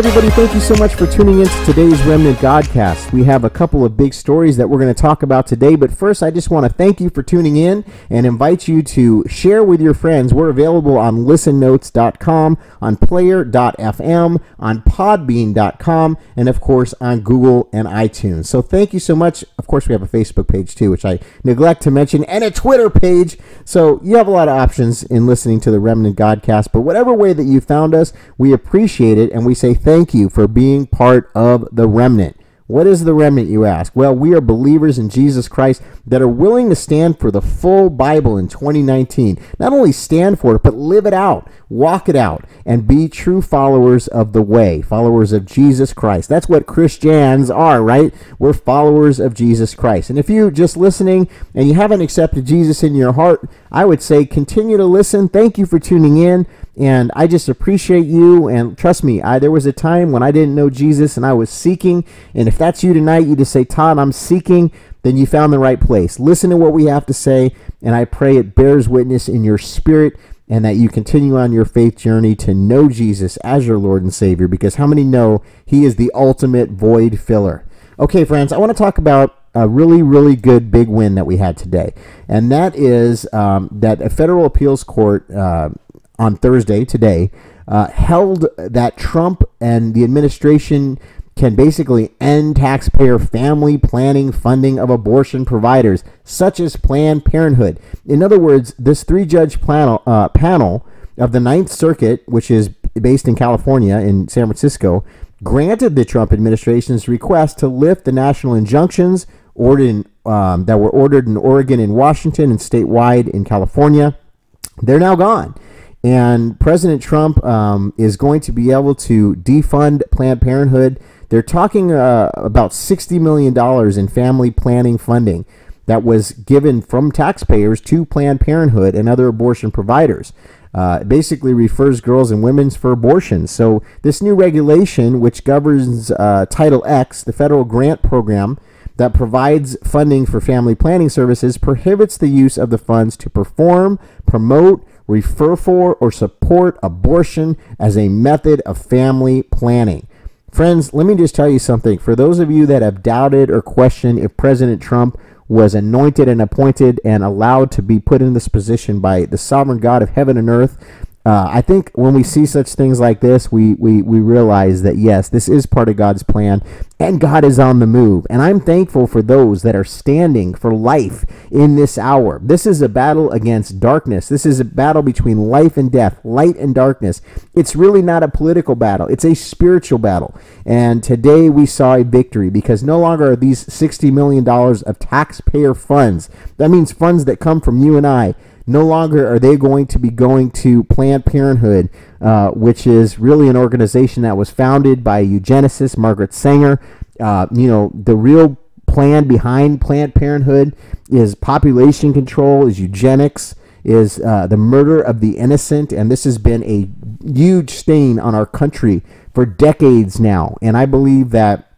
everybody. Thank you so much for tuning in to today's Remnant Godcast. We have a couple of big stories that we're going to talk about today, but first, I just want to thank you for tuning in and invite you to share with your friends. We're available on listennotes.com, on player.fm, on podbean.com, and of course on Google and iTunes. So thank you so much. Of course, we have a Facebook page too, which I neglect to mention, and a Twitter page. So you have a lot of options in listening to the Remnant Godcast, but whatever way that you found us, we appreciate it and we say thank you for being part of the remnant. What is the remnant, you ask? Well, we are believers in Jesus Christ that are willing to stand for the full Bible in 2019. Not only stand for it, but live it out, walk it out, and be true followers of the way, followers of Jesus Christ. That's what Christians are, right? We're followers of Jesus Christ. And if you're just listening and you haven't accepted Jesus in your heart, I would say continue to listen. Thank you for tuning in. And I just appreciate you. And trust me, I, there was a time when I didn't know Jesus and I was seeking. And if that's you tonight, you just say, Todd, I'm seeking, then you found the right place. Listen to what we have to say. And I pray it bears witness in your spirit and that you continue on your faith journey to know Jesus as your Lord and Savior. Because how many know He is the ultimate void filler? Okay, friends, I want to talk about a really, really good big win that we had today. And that is um, that a federal appeals court. Uh, on Thursday, today, uh, held that Trump and the administration can basically end taxpayer family planning funding of abortion providers, such as Planned Parenthood. In other words, this three judge panel, uh, panel of the Ninth Circuit, which is based in California, in San Francisco, granted the Trump administration's request to lift the national injunctions ordered in, um, that were ordered in Oregon and Washington and statewide in California. They're now gone. And President Trump um, is going to be able to defund Planned Parenthood. They're talking uh, about $60 million in family planning funding that was given from taxpayers to Planned Parenthood and other abortion providers. Uh, basically refers girls and women's for abortions. So this new regulation, which governs uh, Title X, the federal grant program that provides funding for family planning services, prohibits the use of the funds to perform, promote, refer for, or support abortion as a method of family planning. Friends, let me just tell you something. For those of you that have doubted or questioned if President Trump was anointed and appointed and allowed to be put in this position by the sovereign God of heaven and earth, uh, I think when we see such things like this, we, we, we realize that yes, this is part of God's plan and God is on the move. And I'm thankful for those that are standing for life in this hour. This is a battle against darkness. This is a battle between life and death, light and darkness. It's really not a political battle, it's a spiritual battle. And today we saw a victory because no longer are these $60 million of taxpayer funds. That means funds that come from you and I no longer are they going to be going to Planned Parenthood, uh, which is really an organization that was founded by eugenicist Margaret Sanger. Uh, you know, the real plan behind Planned Parenthood is population control, is eugenics, is uh, the murder of the innocent, and this has been a huge stain on our country for decades now. And I believe that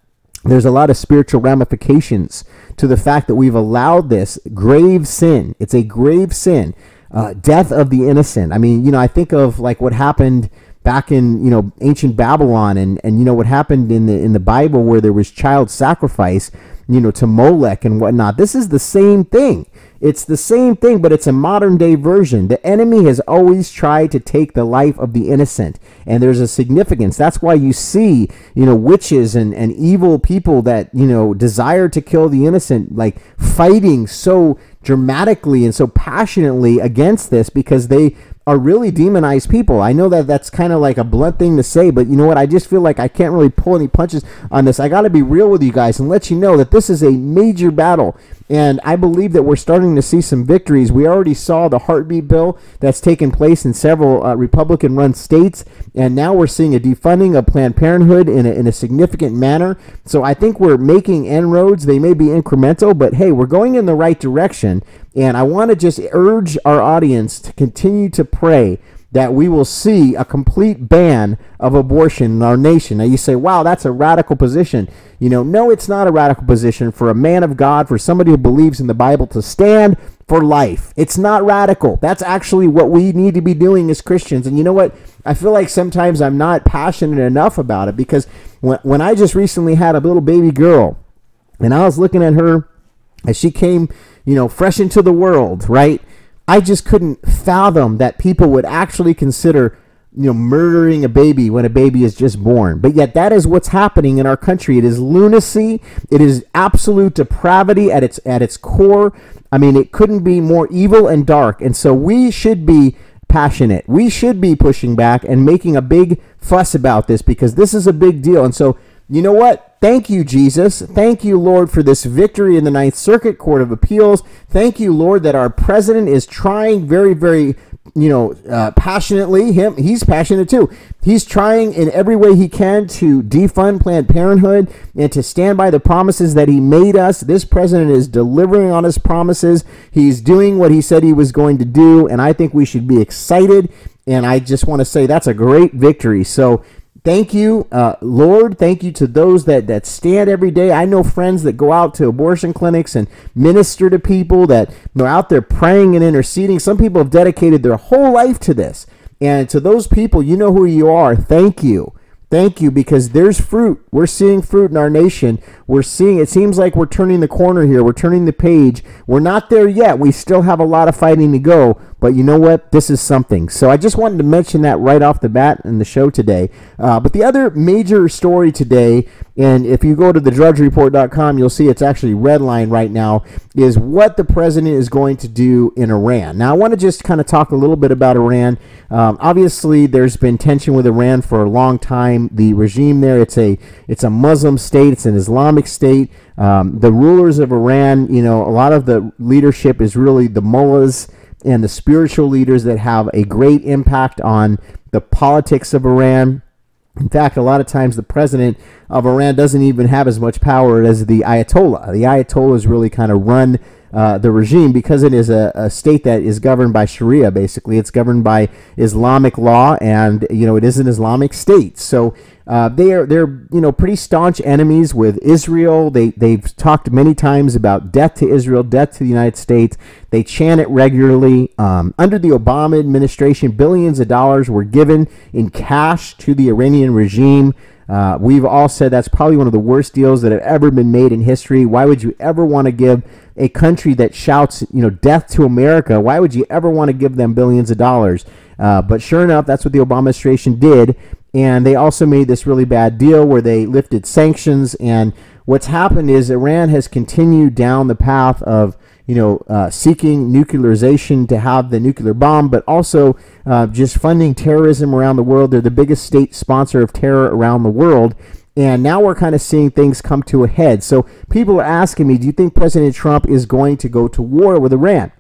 there's a lot of spiritual ramifications to the fact that we've allowed this grave sin. It's a grave sin, uh, death of the innocent. I mean, you know, I think of like what happened back in you know ancient Babylon, and and you know what happened in the in the Bible where there was child sacrifice, you know, to Molech and whatnot. This is the same thing. It's the same thing, but it's a modern day version. The enemy has always tried to take the life of the innocent, and there's a significance. That's why you see, you know, witches and, and evil people that, you know, desire to kill the innocent, like fighting so dramatically and so passionately against this because they are really demonized people. I know that that's kind of like a blunt thing to say, but you know what? I just feel like I can't really pull any punches on this. I got to be real with you guys and let you know that this is a major battle. And I believe that we're starting to see some victories. We already saw the heartbeat bill that's taken place in several uh, Republican run states. And now we're seeing a defunding of Planned Parenthood in a, in a significant manner. So I think we're making inroads. They may be incremental, but hey, we're going in the right direction. And I want to just urge our audience to continue to pray that we will see a complete ban of abortion in our nation. Now you say, wow, that's a radical position. You know, no, it's not a radical position for a man of God, for somebody who believes in the Bible to stand for life. It's not radical. That's actually what we need to be doing as Christians. And you know what? I feel like sometimes I'm not passionate enough about it because when, when I just recently had a little baby girl and I was looking at her as she came, you know, fresh into the world, right? I just couldn't fathom that people would actually consider you know murdering a baby when a baby is just born. But yet that is what's happening in our country. It is lunacy. It is absolute depravity at its at its core. I mean it couldn't be more evil and dark. And so we should be passionate. We should be pushing back and making a big fuss about this because this is a big deal. And so you know what Thank you, Jesus. Thank you, Lord, for this victory in the Ninth Circuit Court of Appeals. Thank you, Lord, that our president is trying very, very, you know, uh, passionately. Him, he's passionate too. He's trying in every way he can to defund Planned Parenthood and to stand by the promises that he made us. This president is delivering on his promises. He's doing what he said he was going to do, and I think we should be excited. And I just want to say that's a great victory. So thank you, uh, Lord. Thank you to those that, that stand every day. I know friends that go out to abortion clinics and minister to people that are out there praying and interceding. Some people have dedicated their whole life to this. And to those people, you know who you are. Thank you. Thank you because there's fruit. We're seeing fruit in our nation. We're seeing it seems like we're turning the corner here. We're turning the page. We're not there yet. We still have a lot of fighting to go, but you know what? This is something. So I just wanted to mention that right off the bat in the show today. Uh, but the other major story today, and if you go to thedrudgereport.com, you'll see it's actually red line right now, is what the president is going to do in Iran. Now I want to just kind of talk a little bit about Iran. Um, obviously, there's been tension with Iran for a long time. The regime there, it's a it's a Muslim state, it's an Islamic state. Um, the rulers of Iran, you know, a lot of the leadership is really the mullahs and the spiritual leaders that have a great impact on the politics of Iran. In fact, a lot of times the president of Iran doesn't even have as much power as the Ayatollah. The Ayatollahs really kind of run uh, the regime because it is a, a, state that is governed by Sharia. Basically, it's governed by Islamic law, and you know it is an Islamic state. So uh, they are they're you know pretty staunch enemies with Israel. They they've talked many times about death to Israel, death to the United States. They chant it regularly. Um, under the Obama administration, billions of dollars were given in cash to the Iranian regime. Uh, we've all said that's probably one of the worst deals that have ever been made in history. Why would you ever want to give a country that shouts, you know, death to America? Why would you ever want to give them billions of dollars? Uh, but sure enough, that's what the Obama administration did. And they also made this really bad deal where they lifted sanctions. And what's happened is Iran has continued down the path of you know, uh, seeking nuclearization to have the nuclear bomb, but also uh, just funding terrorism around the world. They're the biggest state sponsor of terror around the world. And now we're kind of seeing things come to a head. So people are asking me, do you think President Trump is going to go to war with Iran?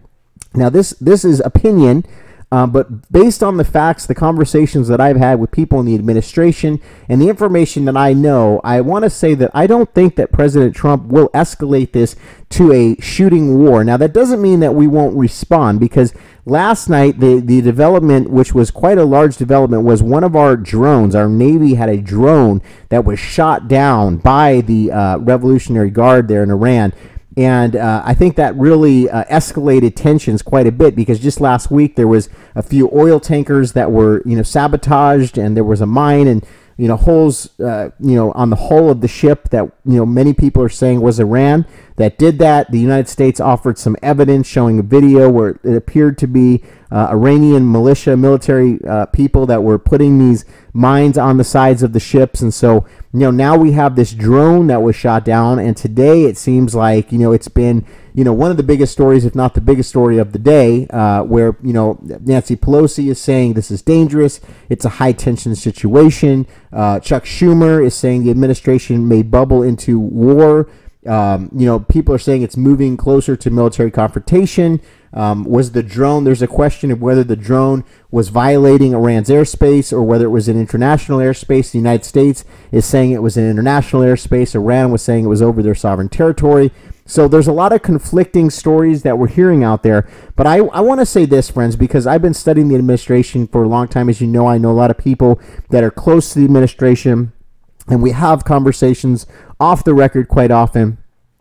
Now, this, this is opinion. Um, but based on the facts, the conversations that I've had with people in the administration, and the information that I know, I want to say that I don't think that President Trump will escalate this to a shooting war. Now, that doesn't mean that we won't respond because last night the, the development, which was quite a large development, was one of our drones. Our Navy had a drone that was shot down by the uh, Revolutionary Guard there in Iran and uh, I think that really uh, escalated tensions quite a bit because just last week there was a few oil tankers that were you know sabotaged, and there was a mine and you know holes uh, you know on the hull of the ship that you know many people are saying was Iran that did that. The United States offered some evidence showing a video where it appeared to be uh, Iranian militia, military uh, people that were putting these mines on the sides of the ships. And so, you know, now we have this drone that was shot down. And today it seems like, you know, it's been, you know, one of the biggest stories, if not the biggest story of the day, uh, where, you know, Nancy Pelosi is saying this is dangerous. It's a high tension situation. Uh, Chuck Schumer is saying the administration may bubble into war. Um, you know, people are saying it's moving closer to military confrontation. Um, was the drone? There's a question of whether the drone was violating Iran's airspace or whether it was in international airspace. The United States is saying it was in international airspace. Iran was saying it was over their sovereign territory. So there's a lot of conflicting stories that we're hearing out there. But I, I want to say this, friends, because I've been studying the administration for a long time. As you know, I know a lot of people that are close to the administration, and we have conversations off the record quite often.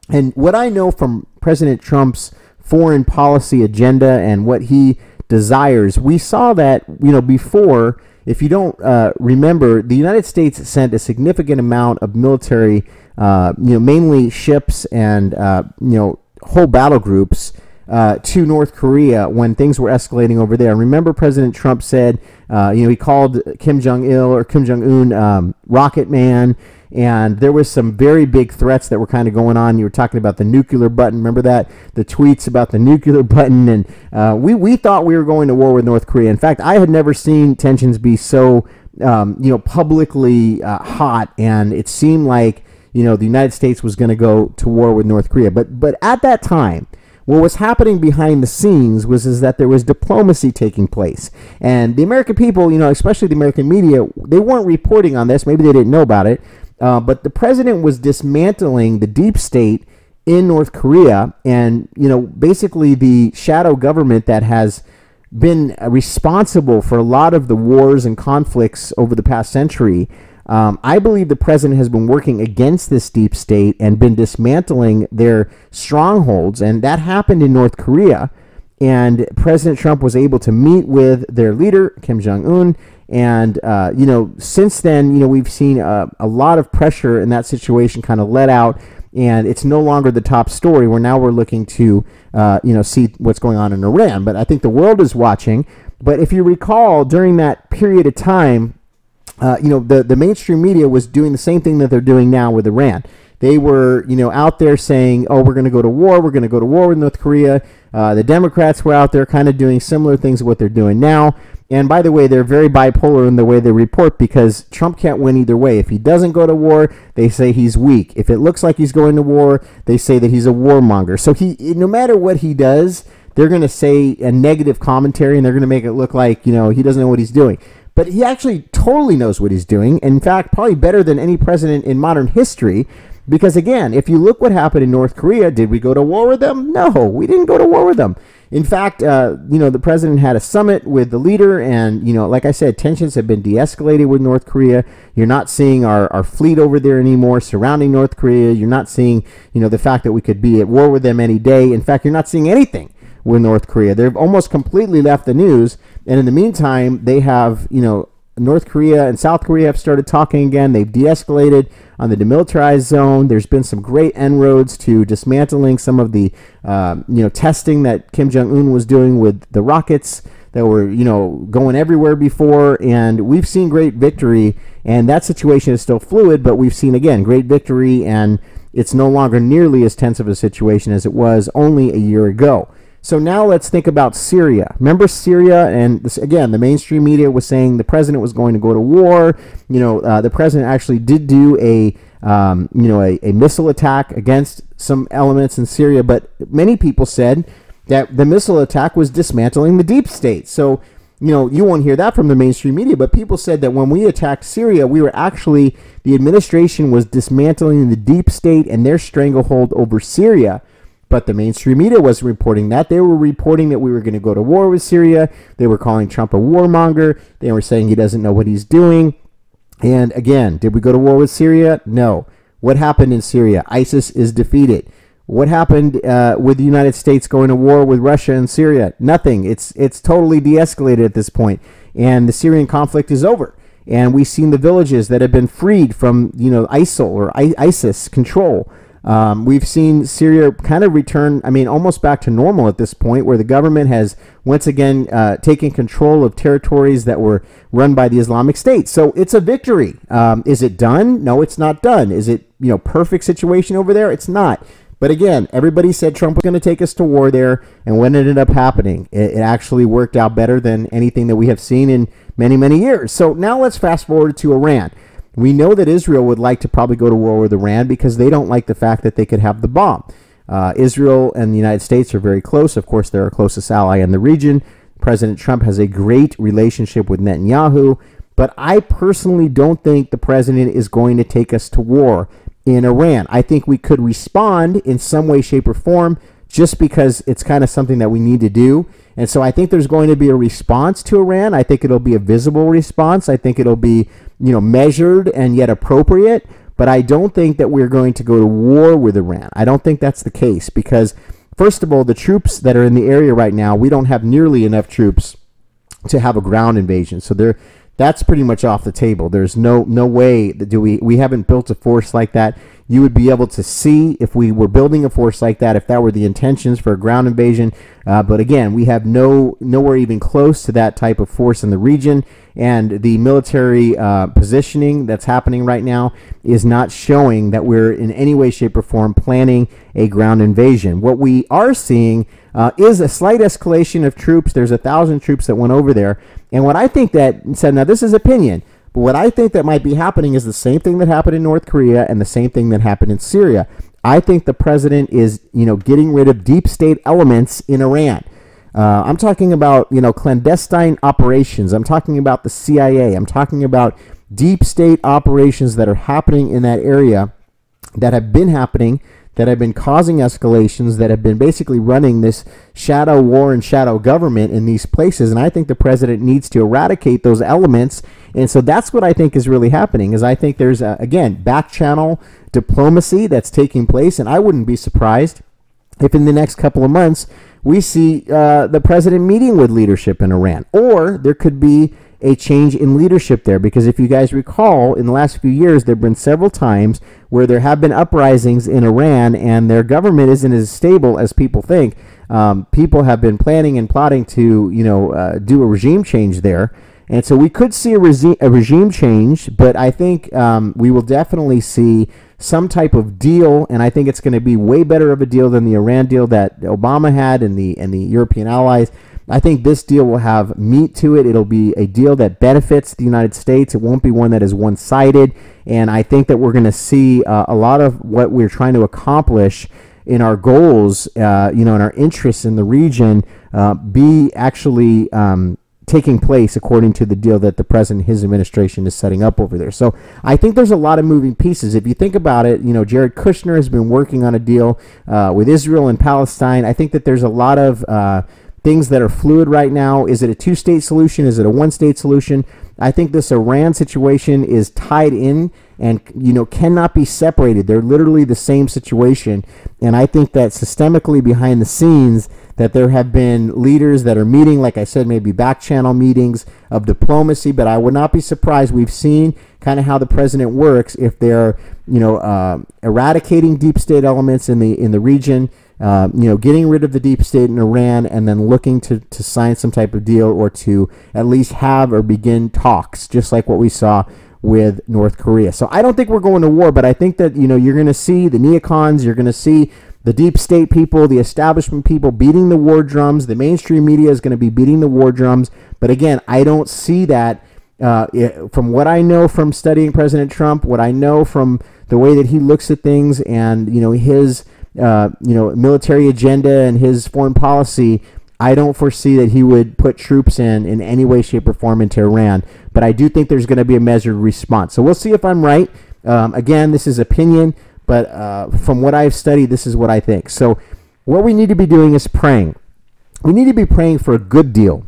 And what I know from President Trump's foreign policy agenda and what he desires. We saw that, you know, before. If you don't uh, remember, the United States sent a significant amount of military, uh, you know, mainly ships and uh, you know whole battle groups uh, to North Korea when things were escalating over there. Remember, President Trump said, uh, you know, he called Kim Jong Il or Kim Jong Un um, Rocket Man, and there was some very big threats that were kind of going on. You were talking about the nuclear button. Remember that the tweets about the nuclear button, and uh, we we thought we were going to war with North Korea. In fact, I had never seen tensions be so um, you know publicly uh, hot, and it seemed like you know the United States was going to go to war with North Korea. But but at that time what was happening behind the scenes was is that there was diplomacy taking place. And the american people you know especially the american media they weren't reporting on this. Maybe they didn't know about it. Uh, but the president was dismantling the deep state in north korea and you know basically the shadow government that has been responsible for a lot of the wars and conflicts over the past century um, I believe the president has been working against this deep state and been dismantling their strongholds, and that happened in North Korea. And President Trump was able to meet with their leader, Kim Jong Un. And, uh, you know, since then, you know, we've seen a, a lot of pressure in that situation kind of let out. And it's no longer the top story. Where now we're looking to, uh, you know, see what's going on in Iran. But I think the world is watching. But if you recall, during that period of time, uh, you know, the, the mainstream media was doing the same thing that they're doing now with Iran. They were, you know, out there saying, "Oh, we're going to go to war. We're going to go to war with North Korea." Uh, the Democrats were out there, kind of doing similar things to what they're doing now. And by the way, they're very bipolar in the way they report because Trump can't win either way. If he doesn't go to war, they say he's weak. If it looks like he's going to war, they say that he's a warmonger. So he, no matter what he does, they're going to say a negative commentary and they're going to make it look like you know he doesn't know what he's doing but he actually totally knows what he's doing. In fact, probably better than any president in modern history. Because again, if you look what happened in North Korea, did we go to war with them? No, we didn't go to war with them. In fact, uh, you know, the president had a summit with the leader, and, you know, like I said, tensions have been de escalated with North Korea. You're not seeing our, our fleet over there anymore surrounding North Korea. You're not seeing, you know, the fact that we could be at war with them any day. In fact, you're not seeing anything with North Korea. They've almost completely left the news. And in the meantime, they have, you know, North Korea and South Korea have started talking again. They've de escalated on the demilitarized zone. There's been some great inroads to dismantling some of the, uh, you know, testing that Kim Jong un was doing with the rockets that were, you know, going everywhere before. And we've seen great victory. And that situation is still fluid, but we've seen, again, great victory. And it's no longer nearly as tense of a situation as it was only a year ago. So now let's think about Syria. Remember Syria, and this, again, the mainstream media was saying the president was going to go to war. You know, uh, the president actually did do a um, you know a, a missile attack against some elements in Syria, but many people said that the missile attack was dismantling the deep state. So you know, you won't hear that from the mainstream media, but people said that when we attacked Syria, we were actually, the administration was dismantling the deep state and their stranglehold over Syria. But the mainstream media wasn't reporting that. They were reporting that we were going to go to war with Syria. They were calling Trump a warmonger. They were saying he doesn't know what he's doing. And again, did we go to war with Syria? No. What happened in Syria? ISIS is defeated. What happened uh, with the United States going to war with Russia and Syria? Nothing. It's it's totally de-escalated at this point, and the Syrian conflict is over. And we've seen the villages that have been freed from you know ISIL or I- ISIS control. Um, we've seen Syria kind of return, I mean, almost back to normal at this point, where the government has once again uh, taken control of territories that were run by the Islamic State. So it's a victory. Um, is it done? No, it's not done. Is it, you know, perfect situation over there? It's not. But again, everybody said Trump was going to take us to war there, and what ended up happening, it, it actually worked out better than anything that we have seen in many, many years. So now let's fast forward to Iran. We know that Israel would like to probably go to war with Iran because they don't like the fact that they could have the bomb. Uh, Israel and the United States are very close. Of course, they're our closest ally in the region. President Trump has a great relationship with Netanyahu, but I personally don't think the president is going to take us to war in Iran. I think we could respond in some way, shape, or form just because it's kind of something that we need to do. And so I think there's going to be a response to Iran. I think it'll be a visible response. I think it'll be, you know, measured and yet appropriate. But I don't think that we're going to go to war with Iran. I don't think that's the case because first of all, the troops that are in the area right now, we don't have nearly enough troops to have a ground invasion. So there, that's pretty much off the table. There's no no way that do we we haven't built a force like that you would be able to see if we were building a force like that, if that were the intentions for a ground invasion. Uh, but again, we have no nowhere even close to that type of force in the region, and the military uh, positioning that's happening right now is not showing that we're in any way, shape, or form planning a ground invasion. What we are seeing uh, is a slight escalation of troops. There's a thousand troops that went over there, and what I think that said, now this is opinion. But what I think that might be happening is the same thing that happened in North Korea and the same thing that happened in Syria. I think the president is, you know, getting rid of deep state elements in Iran. Uh, I'm talking about, you know, clandestine operations. I'm talking about the CIA. I'm talking about deep state operations that are happening in that area that have been happening that have been causing escalations, that have been basically running this shadow war and shadow government in these places. And I think the president needs to eradicate those elements. And so that's what I think is really happening. Is I think there's a, again back channel diplomacy that's taking place, and I wouldn't be surprised if in the next couple of months we see uh, the president meeting with leadership in Iran, or there could be a change in leadership there. Because if you guys recall, in the last few years, there have been several times where there have been uprisings in Iran and their government isn't as stable as people think. Um, people have been planning and plotting to, you know, uh, do a regime change there. And so we could see a, resi- a regime change, but I think um, we will definitely see some type of deal, and I think it's going to be way better of a deal than the Iran deal that Obama had and the and the European allies. I think this deal will have meat to it. It'll be a deal that benefits the United States. It won't be one that is one sided. And I think that we're going to see uh, a lot of what we're trying to accomplish in our goals, uh, you know, in our interests in the region, uh, be actually um, taking place according to the deal that the president, his administration, is setting up over there. So I think there's a lot of moving pieces. If you think about it, you know, Jared Kushner has been working on a deal uh, with Israel and Palestine. I think that there's a lot of uh, things that are fluid right now. Is it a two state solution? Is it a one state solution? I think this Iran situation is tied in and you know cannot be separated. They're literally the same situation, and I think that systemically behind the scenes that there have been leaders that are meeting, like I said, maybe back channel meetings of diplomacy. But I would not be surprised. We've seen kind of how the president works if they're you know uh, eradicating deep state elements in the in the region uh, you know, getting rid of the deep state in Iran and then looking to, to sign some type of deal or to at least have or begin talks, just like what we saw with North Korea. So I don't think we're going to war, but I think that, you know, you're going to see the neocons, you're going to see the deep state people, the establishment people beating the war drums. The mainstream media is going to be beating the war drums. But again, I don't see that. Uh, from what I know from studying President Trump, what I know from the way that he looks at things, and you know his uh, you know, military agenda and his foreign policy, I don't foresee that he would put troops in in any way, shape, or form into Iran. But I do think there's going to be a measured response. So we'll see if I'm right. Um, again, this is opinion, but uh, from what I've studied, this is what I think. So what we need to be doing is praying. We need to be praying for a good deal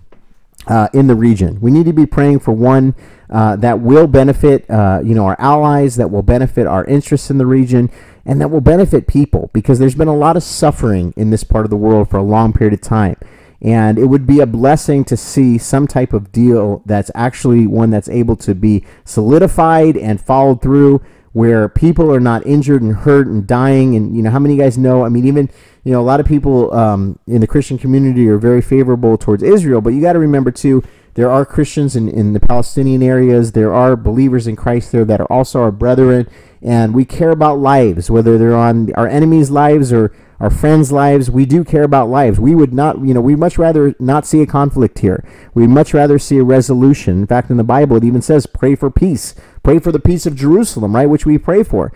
uh, in the region. We need to be praying for one uh, that will benefit, uh, you know, our allies, that will benefit our interests in the region, and that will benefit people because there's been a lot of suffering in this part of the world for a long period of time. And it would be a blessing to see some type of deal that's actually one that's able to be solidified and followed through where people are not injured and hurt and dying. And, you know, how many guys know? I mean, even, you know, a lot of people um, in the Christian community are very favorable towards Israel, but you got to remember, too, there are Christians in, in the Palestinian areas. There are believers in Christ there that are also our brethren and we care about lives, whether they're on our enemies' lives or our friends' lives. We do care about lives. We would not, you know, we'd much rather not see a conflict here. We'd much rather see a resolution. In fact, in the Bible, it even says, pray for peace. Pray for the peace of Jerusalem, right? Which we pray for.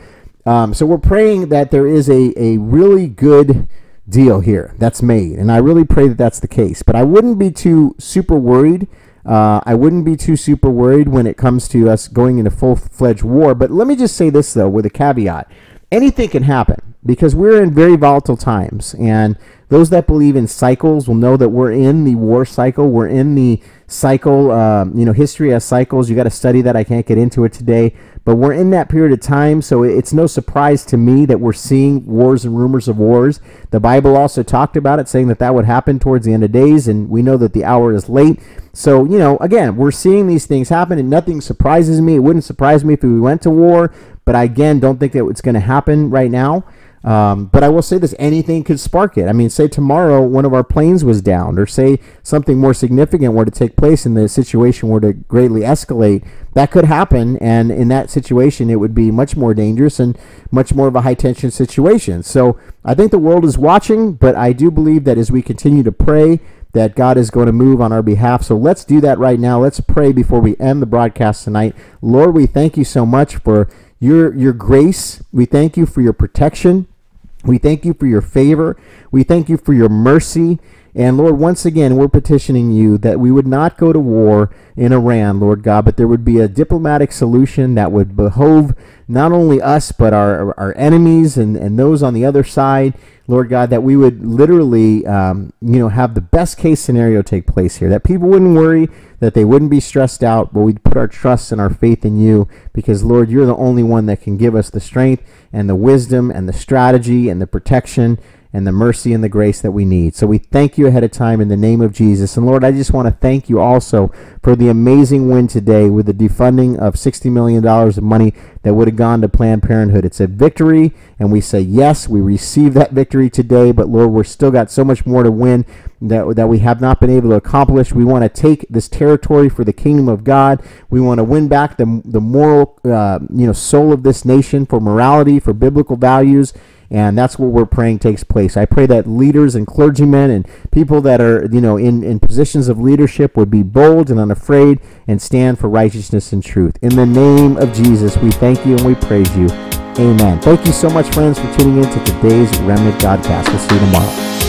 Um, so we're praying that there is a, a really good deal here that's made. And I really pray that that's the case. But I wouldn't be too super worried uh, I wouldn't be too super worried when it comes to us going into full fledged war. But let me just say this, though, with a caveat anything can happen. Because we're in very volatile times. And those that believe in cycles will know that we're in the war cycle. We're in the cycle, um, you know, history has cycles. You got to study that. I can't get into it today. But we're in that period of time, so it's no surprise to me that we're seeing wars and rumors of wars. The Bible also talked about it, saying that that would happen towards the end of days, and we know that the hour is late. So, you know, again, we're seeing these things happen, and nothing surprises me. It wouldn't surprise me if we went to war, but I again don't think that it's going to happen right now. Um, but I will say this anything could spark it. I mean, say tomorrow one of our planes was down, or say something more significant were to take place and the situation were to greatly escalate. That could happen. And in that situation, it would be much more dangerous and much more of a high tension situation. So I think the world is watching, but I do believe that as we continue to pray, that God is going to move on our behalf. So let's do that right now. Let's pray before we end the broadcast tonight. Lord, we thank you so much for your your grace. We thank you for your protection. We thank you for your favor. We thank you for your mercy. And Lord, once again, we're petitioning you that we would not go to war in Iran, Lord God, but there would be a diplomatic solution that would behove not only us, but our, our enemies and, and those on the other side. Lord God, that we would literally, um, you know, have the best case scenario take place here. That people wouldn't worry, that they wouldn't be stressed out, but we'd put our trust and our faith in you because, Lord, you're the only one that can give us the strength and the wisdom and the strategy and the protection and the mercy and the grace that we need. So we thank you ahead of time in the name of Jesus. And Lord, I just want to thank you also for the amazing win today with the defunding of $60 million of money that would have gone to Planned Parenthood. It's a victory, and we say yes, we receive that victory today. But Lord, we're still got so much more to win that, that we have not been able to accomplish. We want to take this territory for the kingdom of God. We want to win back the, the moral uh, you know, soul of this nation for morality, for biblical values and that's what we're praying takes place. I pray that leaders and clergymen and people that are, you know, in, in positions of leadership would be bold and unafraid and stand for righteousness and truth. In the name of Jesus, we thank you and we praise you. Amen. Thank you so much, friends, for tuning in to today's Remnant Godcast. We'll see you tomorrow.